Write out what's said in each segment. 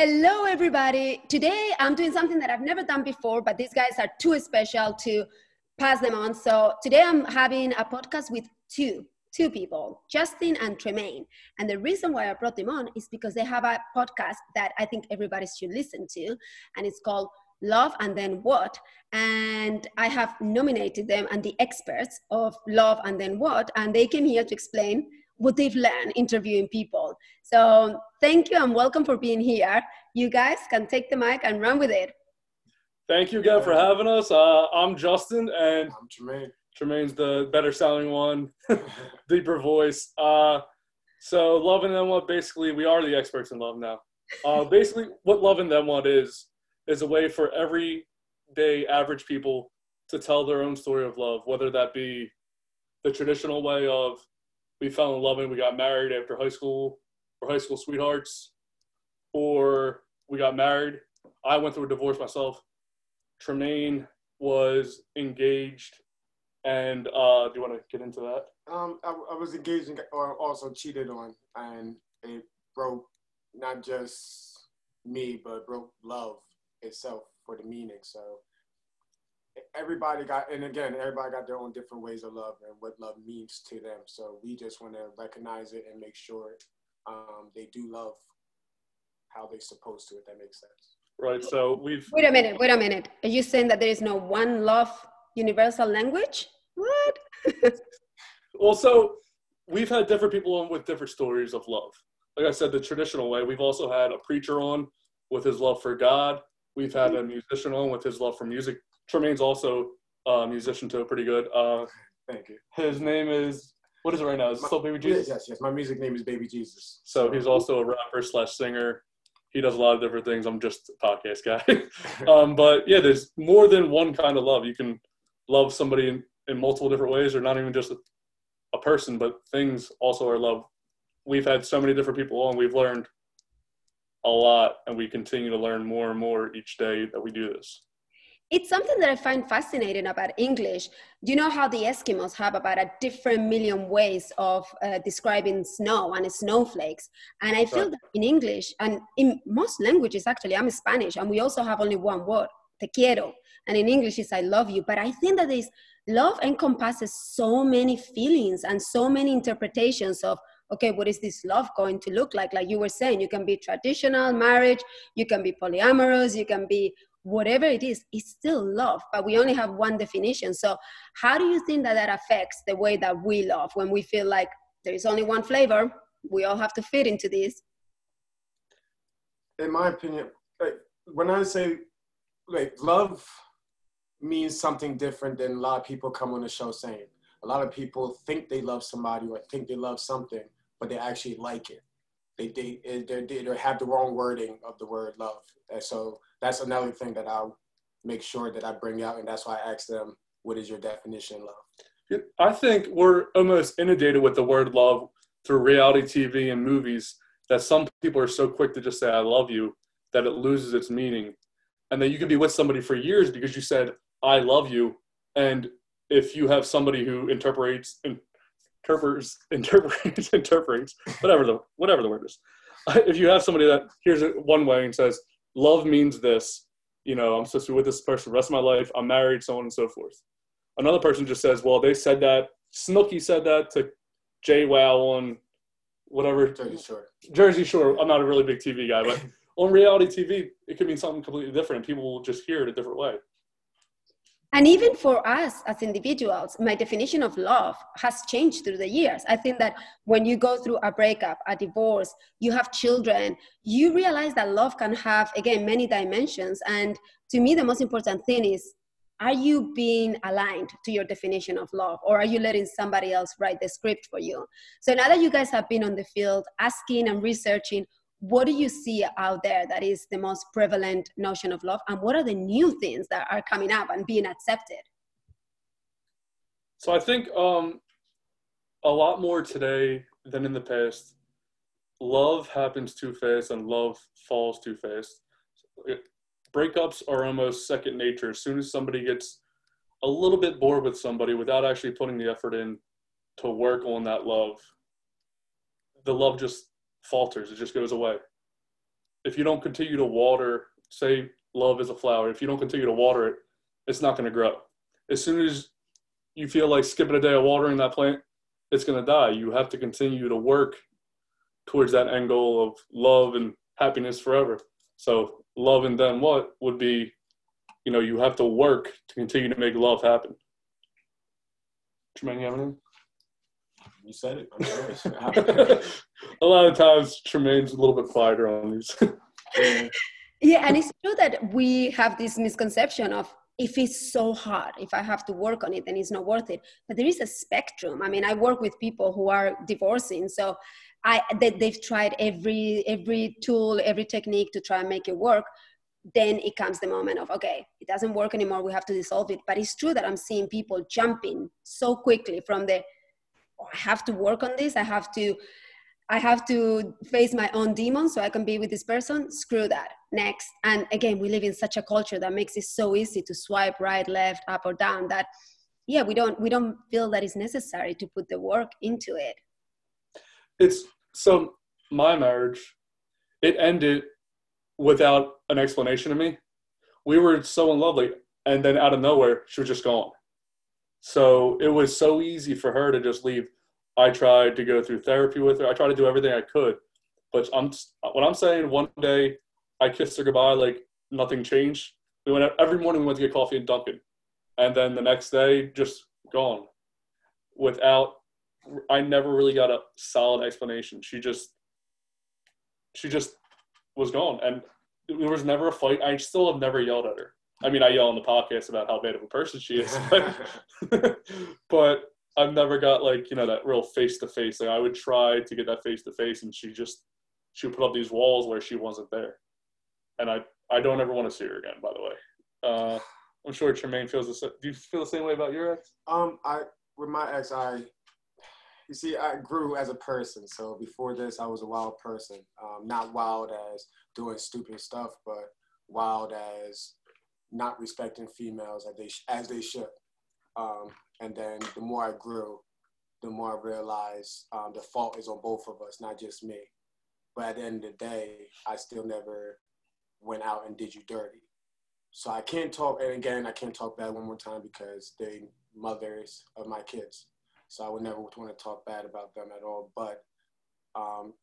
Hello, everybody. Today I'm doing something that I've never done before, but these guys are too special to pass them on. So today I'm having a podcast with two, two people, Justin and Tremaine. And the reason why I brought them on is because they have a podcast that I think everybody should listen to, and it's called Love and Then What. And I have nominated them and the experts of Love and Then What, and they came here to explain what they've learned interviewing people. So thank you and welcome for being here. You guys can take the mic and run with it. Thank you again for having us. Uh, I'm Justin, and I'm Tremaine. Tremaine's the better sounding one, deeper voice. Uh, so, Love and Then What, basically, we are the experts in love now. Uh, basically, what Love and Then What is, is a way for everyday average people to tell their own story of love, whether that be the traditional way of we fell in love and we got married after high school or high school sweethearts, or we got married. I went through a divorce myself Tremaine was engaged, and uh, do you want to get into that? Um, I, I was engaged and also cheated on, and it broke not just me, but broke love itself for the meaning. So everybody got, and again, everybody got their own different ways of love and what love means to them. So we just want to recognize it and make sure um, they do love how they're supposed to, if that makes sense. Right. So we've. Wait a minute. Wait a minute. Are you saying that there is no one love universal language? What? well, so we've had different people on with different stories of love. Like I said, the traditional way. We've also had a preacher on with his love for God. We've had a musician on with his love for music. Tremaine's also a musician too, pretty good. Uh, Thank you. His name is what is it right now? Is it still Baby Jesus? Yes, yes. My music name is Baby Jesus. So he's also a rapper slash singer he does a lot of different things. I'm just a podcast guy. um, but yeah, there's more than one kind of love. You can love somebody in, in multiple different ways, or not even just a, a person, but things also are love. We've had so many different people on. We've learned a lot, and we continue to learn more and more each day that we do this it's something that I find fascinating about English. Do you know how the Eskimos have about a different million ways of uh, describing snow and snowflakes? And I feel right. that in English and in most languages, actually, I'm Spanish, and we also have only one word, te quiero. And in English, it's I love you. But I think that this love encompasses so many feelings and so many interpretations of okay what is this love going to look like like you were saying you can be traditional marriage you can be polyamorous you can be whatever it is, it's still love, but we only have one definition. So, how do you think that that affects the way that we love when we feel like there is only one flavor? We all have to fit into this. In my opinion, like, when I say like love means something different than a lot of people come on the show saying. A lot of people think they love somebody or think they love something, but they actually like it. They eh, they they, they have the wrong wording of the word love, and so that's another thing that I'll make sure that I bring out, and that's why I ask them, "What is your definition of love?" I think we're almost inundated with the word love through reality TV and movies that some people are so quick to just say "I love you" that it loses its meaning, and that you could be with somebody for years because you said "I love you," and if you have somebody who interprets interprets interpreters, interprets whatever the whatever the word is, if you have somebody that hears it one way and says love means this. You know, I'm supposed to be with this person the rest of my life. I'm married, so on and so forth. Another person just says, well, they said that. Snooki said that to JWoww on whatever. Jersey Shore. Jersey Shore. I'm not a really big TV guy, but on reality TV, it could mean something completely different. People will just hear it a different way. And even for us as individuals, my definition of love has changed through the years. I think that when you go through a breakup, a divorce, you have children, you realize that love can have, again, many dimensions. And to me, the most important thing is are you being aligned to your definition of love or are you letting somebody else write the script for you so now that you guys have been on the field asking and researching what do you see out there that is the most prevalent notion of love? And what are the new things that are coming up and being accepted? So i think um, a lot more today than in the past love happens too fast and love falls too fast. Breakups are almost second nature. As soon as somebody gets a little bit bored with somebody without actually putting the effort in to work on that love the love just falters, it just goes away. If you don't continue to water, say love is a flower, if you don't continue to water it, it's not going to grow. As soon as you feel like skipping a day of watering that plant, it's going to die. You have to continue to work towards that end goal of love and happiness forever. So, love and then what would be, you know, you have to work to continue to make love happen. Tremaine, you have anything? You said it. a lot of times Tremaine's a little bit quieter on these. yeah, and it's true that we have this misconception of if it's so hard, if I have to work on it, then it's not worth it. But there is a spectrum. I mean, I work with people who are divorcing, so I they, they've tried every every tool, every technique to try and make it work. Then it comes the moment of okay, it doesn't work anymore. We have to dissolve it. But it's true that I'm seeing people jumping so quickly from the I have to work on this. I have to, I have to face my own demons so I can be with this person. Screw that. Next. And again, we live in such a culture that makes it so easy to swipe right, left, up or down that yeah, we don't we don't feel that it's necessary to put the work into it. It's so my marriage, it ended without an explanation to me. We were so in and then out of nowhere, she was just gone. So it was so easy for her to just leave. I tried to go through therapy with her. I tried to do everything I could. But I'm what I'm saying. One day, I kissed her goodbye like nothing changed. We went every morning. We went to get coffee in Dunkin', and then the next day, just gone. Without, I never really got a solid explanation. She just, she just was gone, and there was never a fight. I still have never yelled at her. I mean, I yell on the podcast about how bad of a person she is, but, but I've never got like you know that real face to face. Like I would try to get that face to face, and she just she would put up these walls where she wasn't there, and I I don't ever want to see her again. By the way, uh, I'm sure Tremaine feels the same. Do you feel the same way about your ex? Um, I with my ex, I you see, I grew as a person. So before this, I was a wild person. Um, not wild as doing stupid stuff, but wild as not respecting females as they as they should. Um, and then the more I grew, the more I realized um, the fault is on both of us, not just me. But at the end of the day, I still never went out and did you dirty. So I can't talk, and again, I can't talk bad one more time because they mothers of my kids. So I would never want to talk bad about them at all. But um,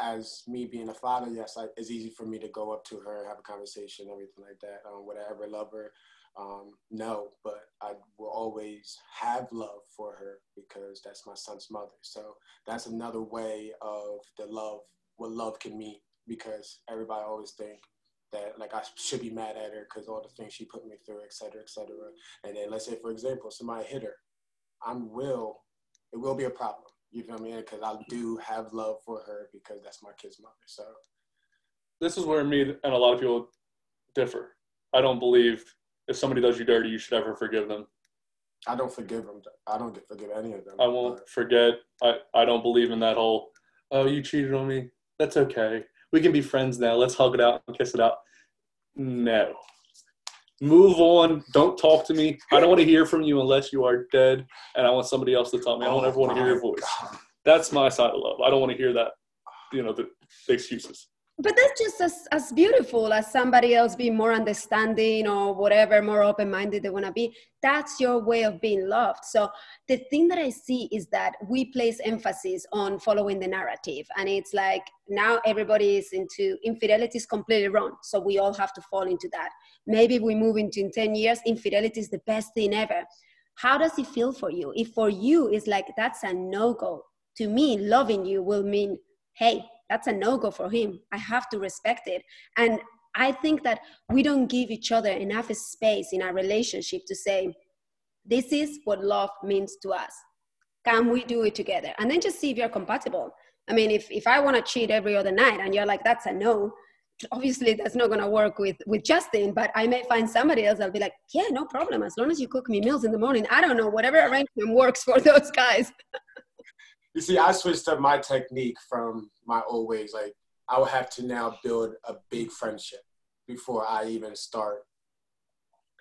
as me being a father, yes, I, it's easy for me to go up to her, have a conversation, everything like that. Um, would I ever love her? Um, no, but I will always have love for her because that's my son's mother. So that's another way of the love, what love can mean. Because everybody always think that like I should be mad at her because all the things she put me through, et cetera, et cetera. And then let's say, for example, somebody hit her, I'm will, it will be a problem you feel me? Because I do have love for her because that's my kid's mother. So this is where me and a lot of people differ. I don't believe if somebody does you dirty, you should ever forgive them. I don't forgive them. I don't forgive any of them. I won't but. forget. I, I don't believe in that whole, oh, you cheated on me. That's okay. We can be friends now. Let's hug it out and kiss it out. No move on. Don't talk to me. I don't want to hear from you unless you are dead, and I want somebody else to tell me. I don't oh ever want to hear your oh voice. God. That's my side of love. I don't want to hear that. You know the, the excuses but that's just as, as beautiful as somebody else being more understanding or whatever more open-minded they want to be. That's your way of being loved. So the thing that i see is that we place emphasis on following the narrative and it's like now everybody is into infidelity is completely wrong so we all have to fall into that. Maybe we move into in 10 years infidelity is the best thing ever. How does it feel for you? If for you it's like that's a no-go. To me loving you will mean hey that's a no go for him. I have to respect it. And I think that we don't give each other enough space in our relationship to say, this is what love means to us. Can we do it together? And then just see if you're compatible. I mean, if, if I want to cheat every other night and you're like, that's a no, obviously that's not going to work with, with Justin, but I may find somebody else. I'll be like, yeah, no problem. As long as you cook me meals in the morning, I don't know, whatever arrangement works for those guys. You see, I switched up my technique from my old ways. Like I would have to now build a big friendship before I even start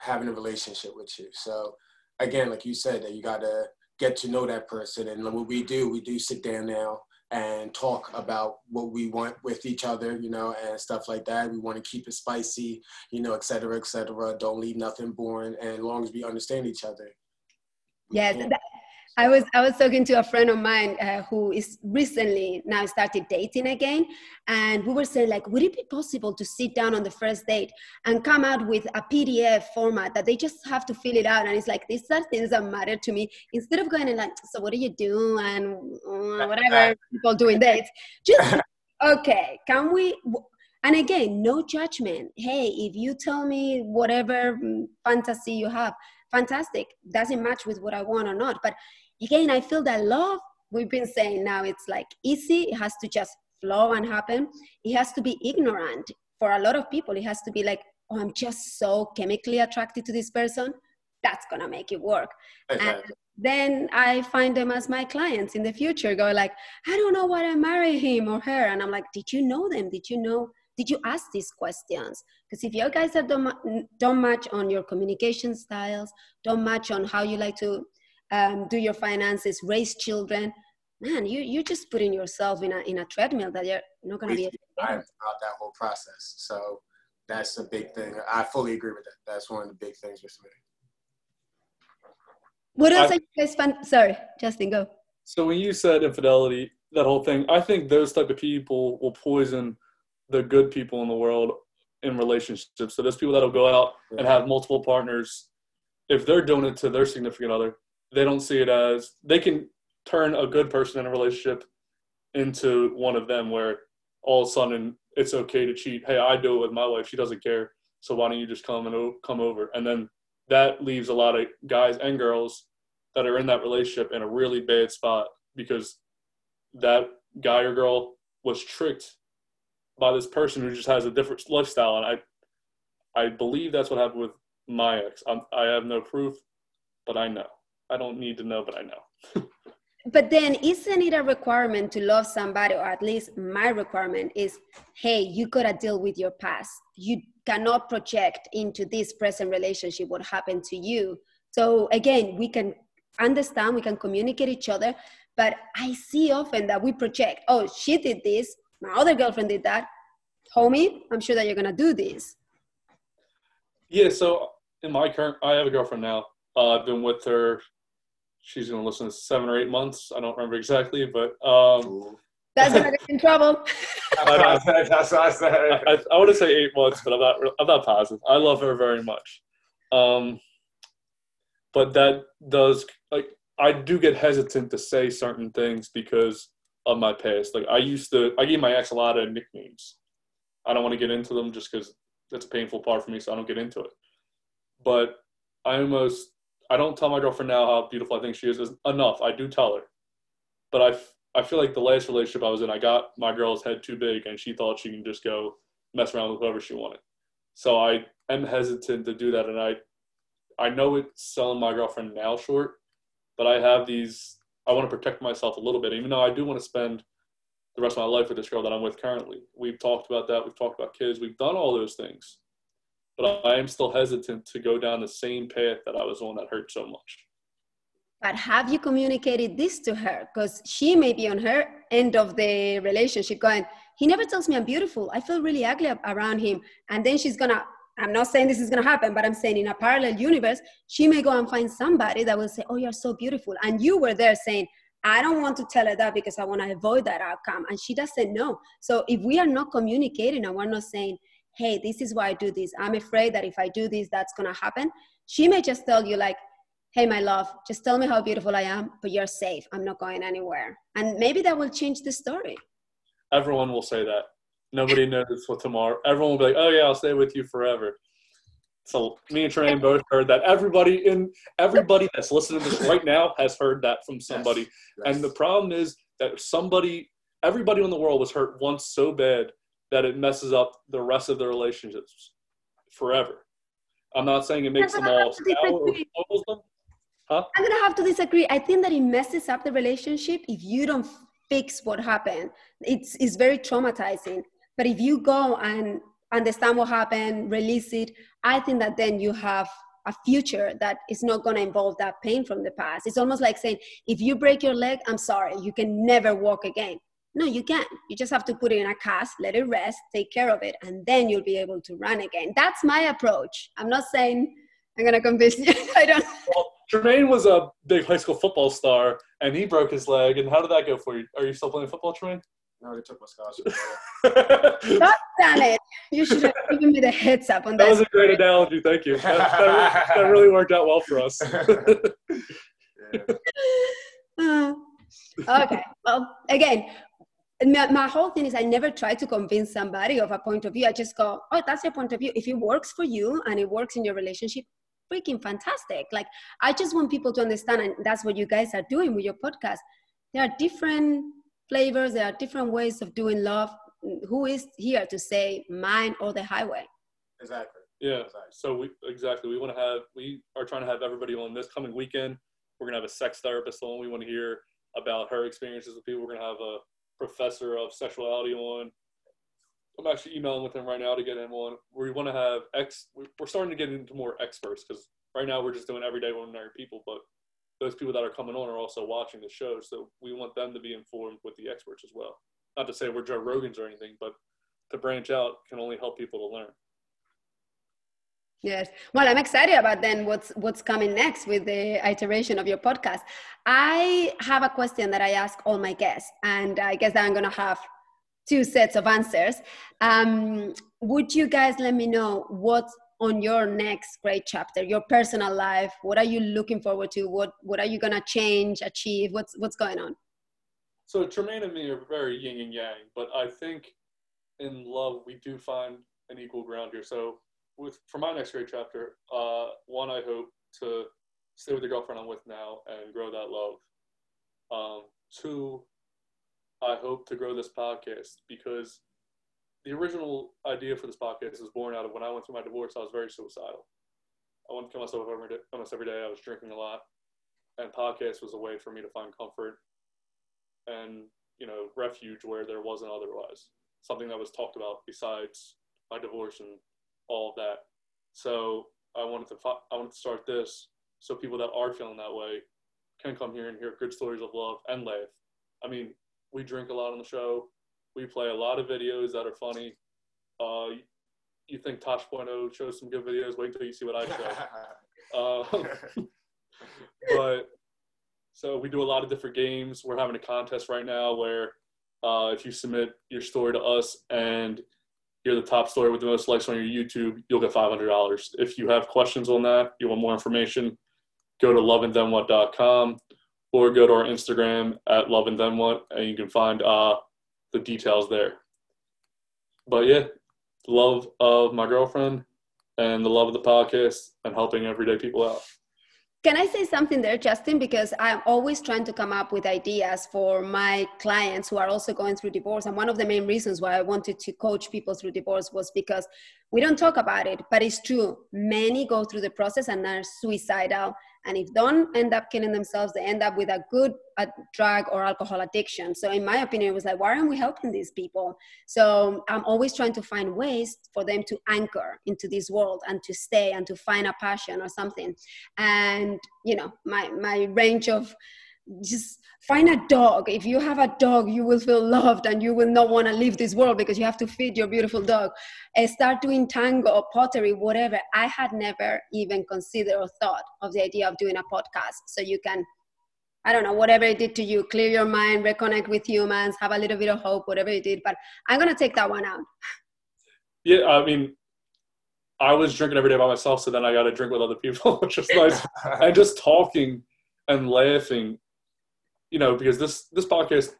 having a relationship with you. So again, like you said, that you gotta get to know that person. And what we do, we do sit down now and talk about what we want with each other, you know, and stuff like that. We want to keep it spicy, you know, et cetera, et cetera. Don't leave nothing boring. And as long as we understand each other. Yes, that, I was I was talking to a friend of mine uh, who is recently now started dating again, and we were saying like, would it be possible to sit down on the first date and come out with a PDF format that they just have to fill it out, and it's like these are things that matter to me. Instead of going and like, so what do you do and uh, whatever people do in dates, just okay, can we? And again, no judgment. Hey, if you tell me whatever mm, fantasy you have, fantastic. Doesn't match with what I want or not, but again, I feel that love, we've been saying now it's like easy, it has to just flow and happen. It has to be ignorant. For a lot of people, it has to be like, oh, I'm just so chemically attracted to this person. That's gonna make it work. And then I find them as my clients in the future, go like, I don't know why I marry him or her. And I'm like, did you know them? Did you know? Did you ask these questions? Because if your guys don't, don't match on your communication styles, don't match on how you like to um, do your finances, raise children. Man, you you're just putting yourself in a in a treadmill that you're not going to be. About that whole process, so that's a big thing. I fully agree with that. That's one of the big things with me. What else I, are you guys fun? Sorry, Justin, go. So when you said infidelity, that whole thing, I think those type of people will poison the good people in the world in relationships. So there's people that'll go out yeah. and have multiple partners. If they're doing it to their significant other, they don't see it as they can turn a good person in a relationship into one of them where all of a sudden it's okay to cheat. Hey, I do it with my wife. She doesn't care. So why don't you just come and come over? And then that leaves a lot of guys and girls that are in that relationship in a really bad spot because that guy or girl was tricked by this person who just has a different lifestyle. And I, I believe that's what happened with my ex. I'm, I have no proof, but I know. I don't need to know, but I know. but then isn't it a requirement to love somebody or at least my requirement is hey you gotta deal with your past. You cannot project into this present relationship what happened to you. So again we can understand we can communicate each other but i see often that we project oh she did this my other girlfriend did that. Homie i'm sure that you're gonna do this. Yeah so in my current i have a girlfriend now. Uh, i've been with her she's going to listen to seven or eight months. I don't remember exactly, but um, that's not in trouble. that's what I said. I, I, I want to say eight months, but I'm not. I'm not positive. I love her very much, um, but that does like I do get hesitant to say certain things because of my past. Like I used to, I gave my ex a lot of nicknames. I don't want to get into them just because that's a painful part for me, so I don't get into it. But I almost I don't tell my girlfriend now how beautiful I think she is, enough. I do tell her, but I, I feel like the last relationship I was in, I got my girl's head too big, and she thought she can just go mess around with whoever she wanted. So I am hesitant to do that, and I, I know it's selling my girlfriend now short, but I have these. I want to protect myself a little bit, even though I do want to spend the rest of my life with this girl that I'm with currently. We've talked about that. We've talked about kids. We've done all those things but I am still hesitant to go down the same path that I was on that hurt so much. But have you communicated this to her? Because she may be on her end of the relationship going, he never tells me I'm beautiful. I feel really ugly around him. And then she's gonna, I'm not saying this is gonna happen, but I'm saying in a parallel universe, she may go and find somebody that will say, Oh, you're so beautiful. And you were there saying, I don't want to tell her that because I want to avoid that outcome. And she doesn't know. So if we are not communicating and we're not saying, hey, this is why I do this. I'm afraid that if I do this, that's going to happen. She may just tell you, like, hey, my love, just tell me how beautiful I am, but you're safe. I'm not going anywhere. And maybe that will change the story. Everyone will say that. Nobody knows what tomorrow. Everyone will be like, "Oh yeah, I'll stay with you forever." So me and Tremaine both heard that. Everybody in everybody that's listening to this right now has heard that from somebody. Yes, yes. And the problem is that somebody, everybody in the world was hurt once so bad that it messes up the rest of their relationships forever. I'm not saying it makes them all sour them. Huh? I'm gonna have to disagree. I think that it messes up the relationship if you don't fix what happened. It's it's very traumatizing. But if you go and understand what happened, release it, I think that then you have a future that is not going to involve that pain from the past. It's almost like saying, if you break your leg, I'm sorry, you can never walk again. No, you can't. You just have to put it in a cast, let it rest, take care of it, and then you'll be able to run again. That's my approach. I'm not saying I'm going to convince you. I don't. Well, Tremaine was a big high school football star, and he broke his leg. And how did that go for you? Are you still playing football, Tremaine? No, they took my scholarship. God damn it. You should have given me the heads up on That that. was a great analogy. Thank you. That, that, that really worked out well for us. yeah. Uh, okay. Well, again, my, my whole thing is I never try to convince somebody of a point of view. I just go, oh, that's your point of view. If it works for you and it works in your relationship, freaking fantastic. Like, I just want people to understand, and that's what you guys are doing with your podcast. There are different flavors, there are different ways of doing love. Who is here to say mine or the highway? Exactly. Yeah. Exactly. So we exactly we want to have we are trying to have everybody on this coming weekend. We're gonna have a sex therapist on. We want to hear about her experiences with people. We're gonna have a professor of sexuality on. I'm actually emailing with him right now to get him on. We want to have ex. We're starting to get into more experts because right now we're just doing everyday ordinary people, but those people that are coming on are also watching the show, so we want them to be informed with the experts as well. Not to say we're Joe Rogans or anything, but to branch out can only help people to learn. Yes. Well, I'm excited about then what's what's coming next with the iteration of your podcast. I have a question that I ask all my guests, and I guess I'm to have two sets of answers. Um, would you guys let me know what's on your next great chapter, your personal life? What are you looking forward to? What What are you to change, achieve? What's What's going on? So Tremaine and me are very yin and yang, but I think in love we do find an equal ground here. So with for my next great chapter, uh, one I hope to stay with the girlfriend I'm with now and grow that love. Um, two, I hope to grow this podcast because the original idea for this podcast was born out of when I went through my divorce. I was very suicidal. I wanted to kill myself every day, almost every day. I was drinking a lot, and podcast was a way for me to find comfort and you know refuge where there wasn't otherwise. Something that was talked about besides my divorce and all of that. So I wanted to I wanted to start this so people that are feeling that way can come here and hear good stories of love and laugh. I mean, we drink a lot on the show. We play a lot of videos that are funny. Uh, you think Tosh Point oh shows some good videos? Wait until you see what I show. Uh, but so we do a lot of different games. We're having a contest right now where uh, if you submit your story to us and you're the top story with the most likes on your YouTube, you'll get $500. If you have questions on that, you want more information, go to loveandthenwhat.com or go to our Instagram at loveandthenwhat and you can find uh, the details there. But yeah, love of my girlfriend and the love of the podcast and helping everyday people out. Can I say something there, Justin? Because I'm always trying to come up with ideas for my clients who are also going through divorce. And one of the main reasons why I wanted to coach people through divorce was because we don't talk about it, but it's true. Many go through the process and are suicidal. And if don't end up killing themselves, they end up with a good a drug or alcohol addiction. So, in my opinion, it was like, why aren't we helping these people? So, I'm always trying to find ways for them to anchor into this world and to stay and to find a passion or something. And, you know, my, my range of just find a dog. If you have a dog, you will feel loved and you will not want to leave this world because you have to feed your beautiful dog. and start doing tango or pottery, whatever. I had never even considered or thought of the idea of doing a podcast. So you can, I don't know, whatever it did to you, clear your mind, reconnect with humans, have a little bit of hope, whatever it did. But I'm going to take that one out. Yeah, I mean, I was drinking every day by myself, so then I got to drink with other people, which is nice. and just talking and laughing, you know, because this this podcast,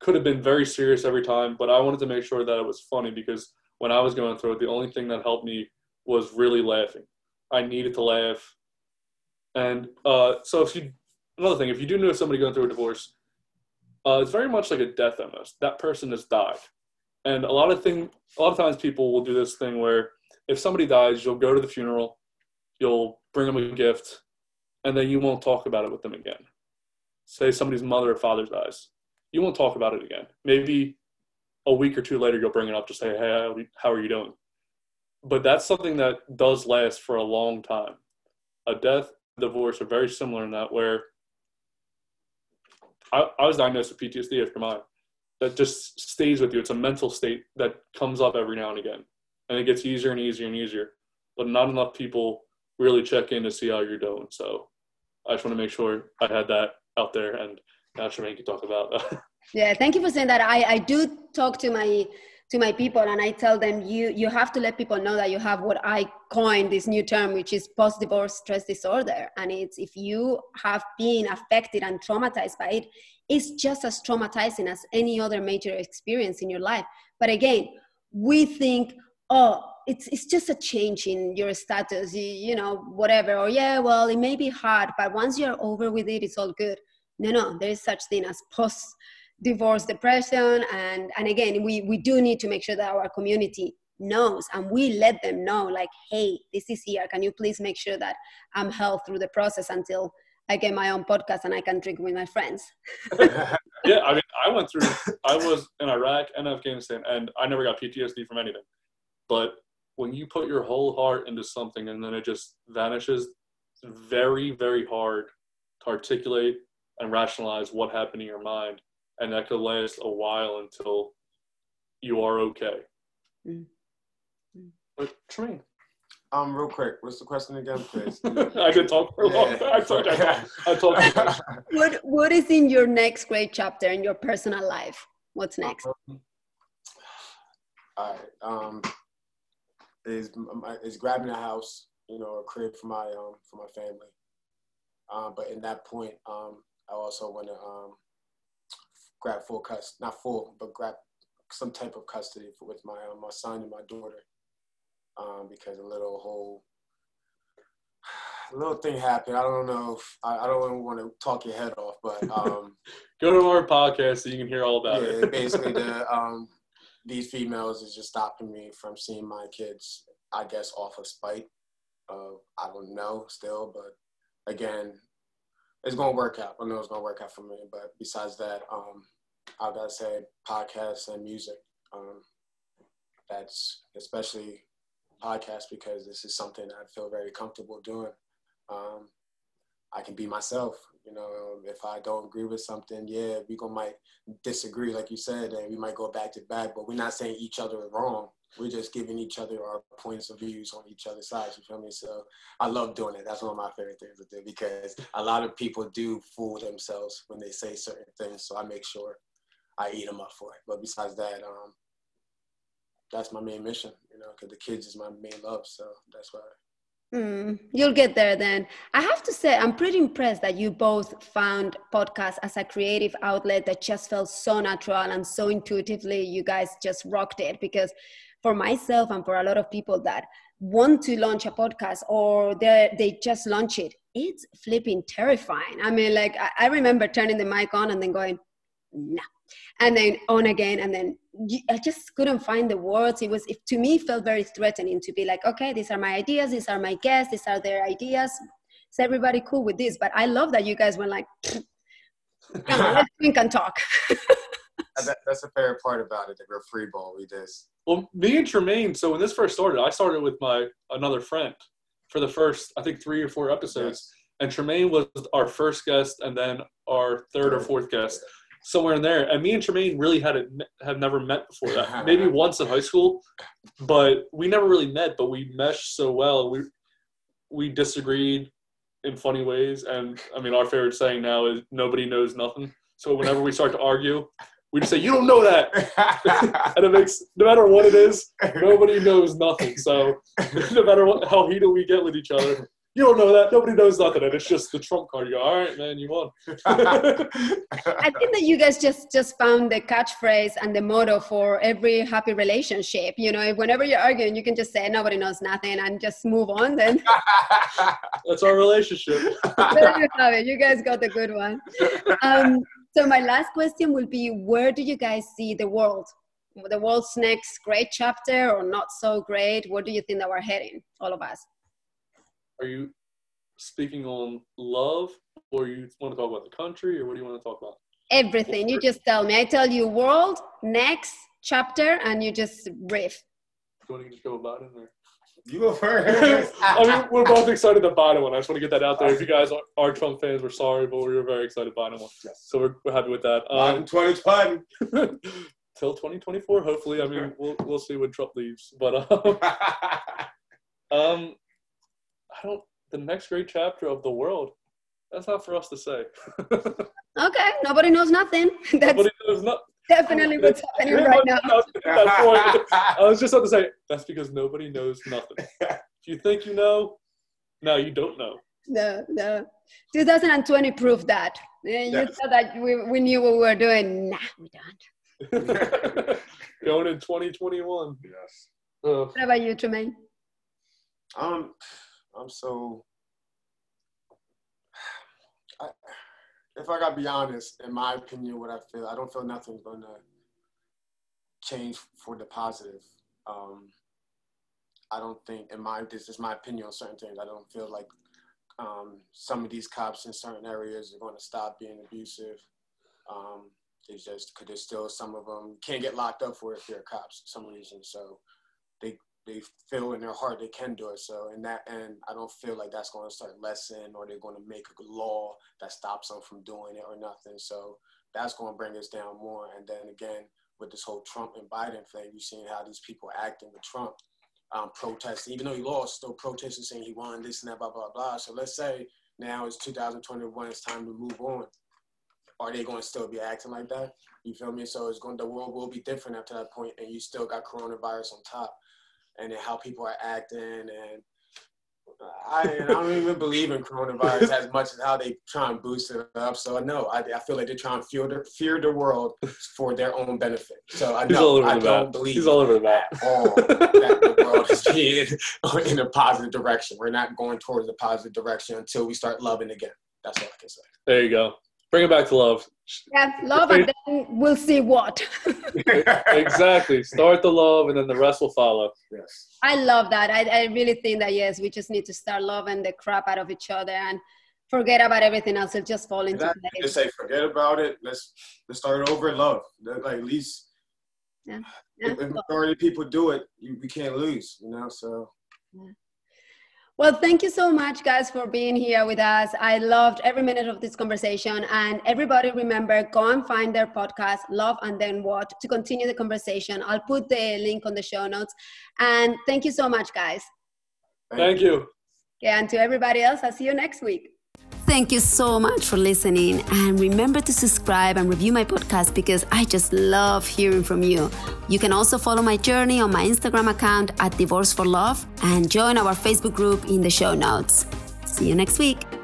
could have been very serious every time, but I wanted to make sure that it was funny because when I was going through it, the only thing that helped me was really laughing. I needed to laugh. And uh, so if you another thing, if you do know somebody going through a divorce, uh, it's very much like a death almost. That person has died, and a lot of thing, a lot of times people will do this thing where if somebody dies, you'll go to the funeral, you'll bring them a gift, and then you won't talk about it with them again. Say somebody's mother or father dies, you won't talk about it again. Maybe a week or two later, you'll bring it up to say, "Hey, how are you doing?" But that's something that does last for a long time. A death, divorce are very similar in that where I, I was diagnosed with PTSD after mine. That just stays with you. It's a mental state that comes up every now and again, and it gets easier and easier and easier. But not enough people really check in to see how you're doing. So I just want to make sure I had that out there, and now Tremaine can talk about. yeah, thank you for saying that. I I do talk to my to my people and i tell them you you have to let people know that you have what i coined this new term which is post divorce stress disorder and it's if you have been affected and traumatized by it it's just as traumatizing as any other major experience in your life but again we think oh it's it's just a change in your status you, you know whatever or yeah well it may be hard but once you're over with it it's all good no no there is such thing as post divorce depression and and again we we do need to make sure that our community knows and we let them know like hey this is here. Can you please make sure that i'm held through the process until i get my own podcast and i can drink with my friends? Yeah i mean i went through i was in iraq and afghanistan and i never got ptsd from anything. But when you put your whole heart into something and then it just vanishes very very hard to articulate and rationalize what happened in your mind and that could last a while until you are okay. Mm-hmm. But Tremaine. Um, real quick, what's the question again, please? I did talk for a long time. I told I, I told what What is in your next great chapter in your personal life? What's next? Um, all right. Um, is is grabbing a house, you know, a crib for my um for my family. Um, but in that point, um, I also want to um grab full custody, not full, but grab some type of custody for, with my uh, my son and my daughter, um, because a little whole little thing happened. I don't know if I, I don't want to talk your head off, but um, go to our podcast so you can hear all about yeah, it. basically, the um, these females is just stopping me from seeing my kids. I guess off of spite. Uh, I don't know still, but again, it's gonna work out. I know it's gonna work out for me. But besides that, um, I gotta say podcasts and music. Um, that's especially podcasts because this is something I feel very comfortable doing. Um, I can be myself. You know, if I don't agree with something, yeah, we gonna might disagree, like you said, and we might go back to back. But we're not saying each other is wrong we're just giving each other our points of views on each other's sides. You feel me? So I love doing it. That's one of my favorite things to do because a lot of people do fool themselves when they say certain things. So I make sure I eat them up for it. But besides that, um, that's my main mission, you know, because the kids is my main love. So that's why. Mm, you'll get there then. I have to say, I'm pretty impressed that you both found podcasts as a creative outlet that just felt so natural and so intuitively. You guys just rocked it because for myself and for a lot of people that want to launch a podcast or they they just launch it it's flipping terrifying. I mean like I, I, remember turning the mic on and then going no and then on again and then i just couldn't find the words. It was it, to me felt very threatening to be like okay these are my ideas these are my guests these are their ideas. Is everybody cool with this? But i love that you guys were like come on let's drink and talk that, that's the favorite part about it that we're free ball we just well, me and Tremaine. So when this first started, I started with my another friend for the first, I think, three or four episodes. Yes. And Tremaine was our first guest, and then our third or fourth guest, somewhere in there. And me and Tremaine really had it had never met before that. Maybe once in high school, but we never really met. But we meshed so well. We we disagreed in funny ways, and I mean, our favorite saying now is "nobody knows nothing." So whenever we start to argue, we just say you don't know that, and it makes no matter what it is, nobody knows nothing. So no matter what, how heated we get with each other, You don't know that. Nobody knows nothing, and it's just the trump card. You go, all right, man, you won. I think that you guys just just found the catchphrase and the motto for every happy relationship. You know, whenever you're arguing, you can just say nobody knows nothing and just move on. Then that's our relationship. there you have it. You guys got the good one. Um, so my last question will be: Where do you guys see the world? The world's next great chapter, or not so great? Where do you think that we're heading, all of us? Are you speaking on love, or you want to talk about the country, or what do you want to talk about? Everything. You just tell me. I tell you world, next chapter, and you just riff. do You want to just go about it? Or? You go first. I mean, we're both excited to buy one. I just want to get that out there. If you guys are, are Trump fans, we're sorry, but we were very excited to buy one. Yes. So we're, we're happy with that. Um, 2020. Till 2024, hopefully. I mean, we'll, we'll see when Trump leaves. But um, um, I don't. The next great chapter of the world. That's not for us to say. okay, nobody knows nothing. That's nobody knows nothing. Definitely what's happening right now. I was just about to say that's because nobody knows nothing. If you think you know, no, you don't know. No, no. 2020 proved that. You yes. said that we, we knew what we were doing. Nah, we don't. Going in 2021. Yes. Uh, what about you, Tremaine? Um, I'm so. I, if I gotta be honest, in my opinion, what I feel, I don't feel nothing's gonna change for the positive. Um, I don't think, in my this is my opinion on certain things. I don't feel like um, some of these cops in certain areas are going to stop being abusive. Um, it's just because there's still some of them can't get locked up for if they're cops for some reason. So they they feel in their heart they can do it. So in that end, I don't feel like that's going to start lessen or they're going to make a law that stops them from doing it or nothing. So that's going to bring us down more. And then again, with this whole Trump and Biden thing, you've seen how these people acting with Trump, um, protesting, even though he lost, still protesting, saying he won this and that, blah blah blah. So let's say now it's 2021, it's time to move on. Are they going to still be acting like that? You feel me? So it's going. The world will be different after that point, and you still got coronavirus on top and then how people are acting and I, I don't even believe in coronavirus as much as how they try and boost it up. So I know I, I feel like they're trying to fear the, fear the world for their own benefit. So I know I don't map. believe He's all over the map. at all that the world is being in a positive direction. We're not going towards the positive direction until we start loving again. That's all I can say. There you go. Bring it back to love. Yeah, love, and then we'll see what. exactly. Start the love, and then the rest will follow. Yes. I love that. I, I really think that yes, we just need to start loving the crap out of each other and forget about everything else. It'll just fall into place. Just say forget about it. Let's let's start over in love. Like at least. Yeah. yeah. If, if majority of people do it, you, we can't lose. You know, so. Yeah. Well, thank you so much, guys, for being here with us. I loved every minute of this conversation. And everybody, remember, go and find their podcast, Love and Then What, to continue the conversation. I'll put the link on the show notes. And thank you so much, guys. Thank you. Okay, and to everybody else, I'll see you next week. Thank you so much for listening. And remember to subscribe and review my podcast because I just love hearing from you. You can also follow my journey on my Instagram account at Divorce for Love and join our Facebook group in the show notes. See you next week.